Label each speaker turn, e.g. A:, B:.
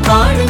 A: பாடு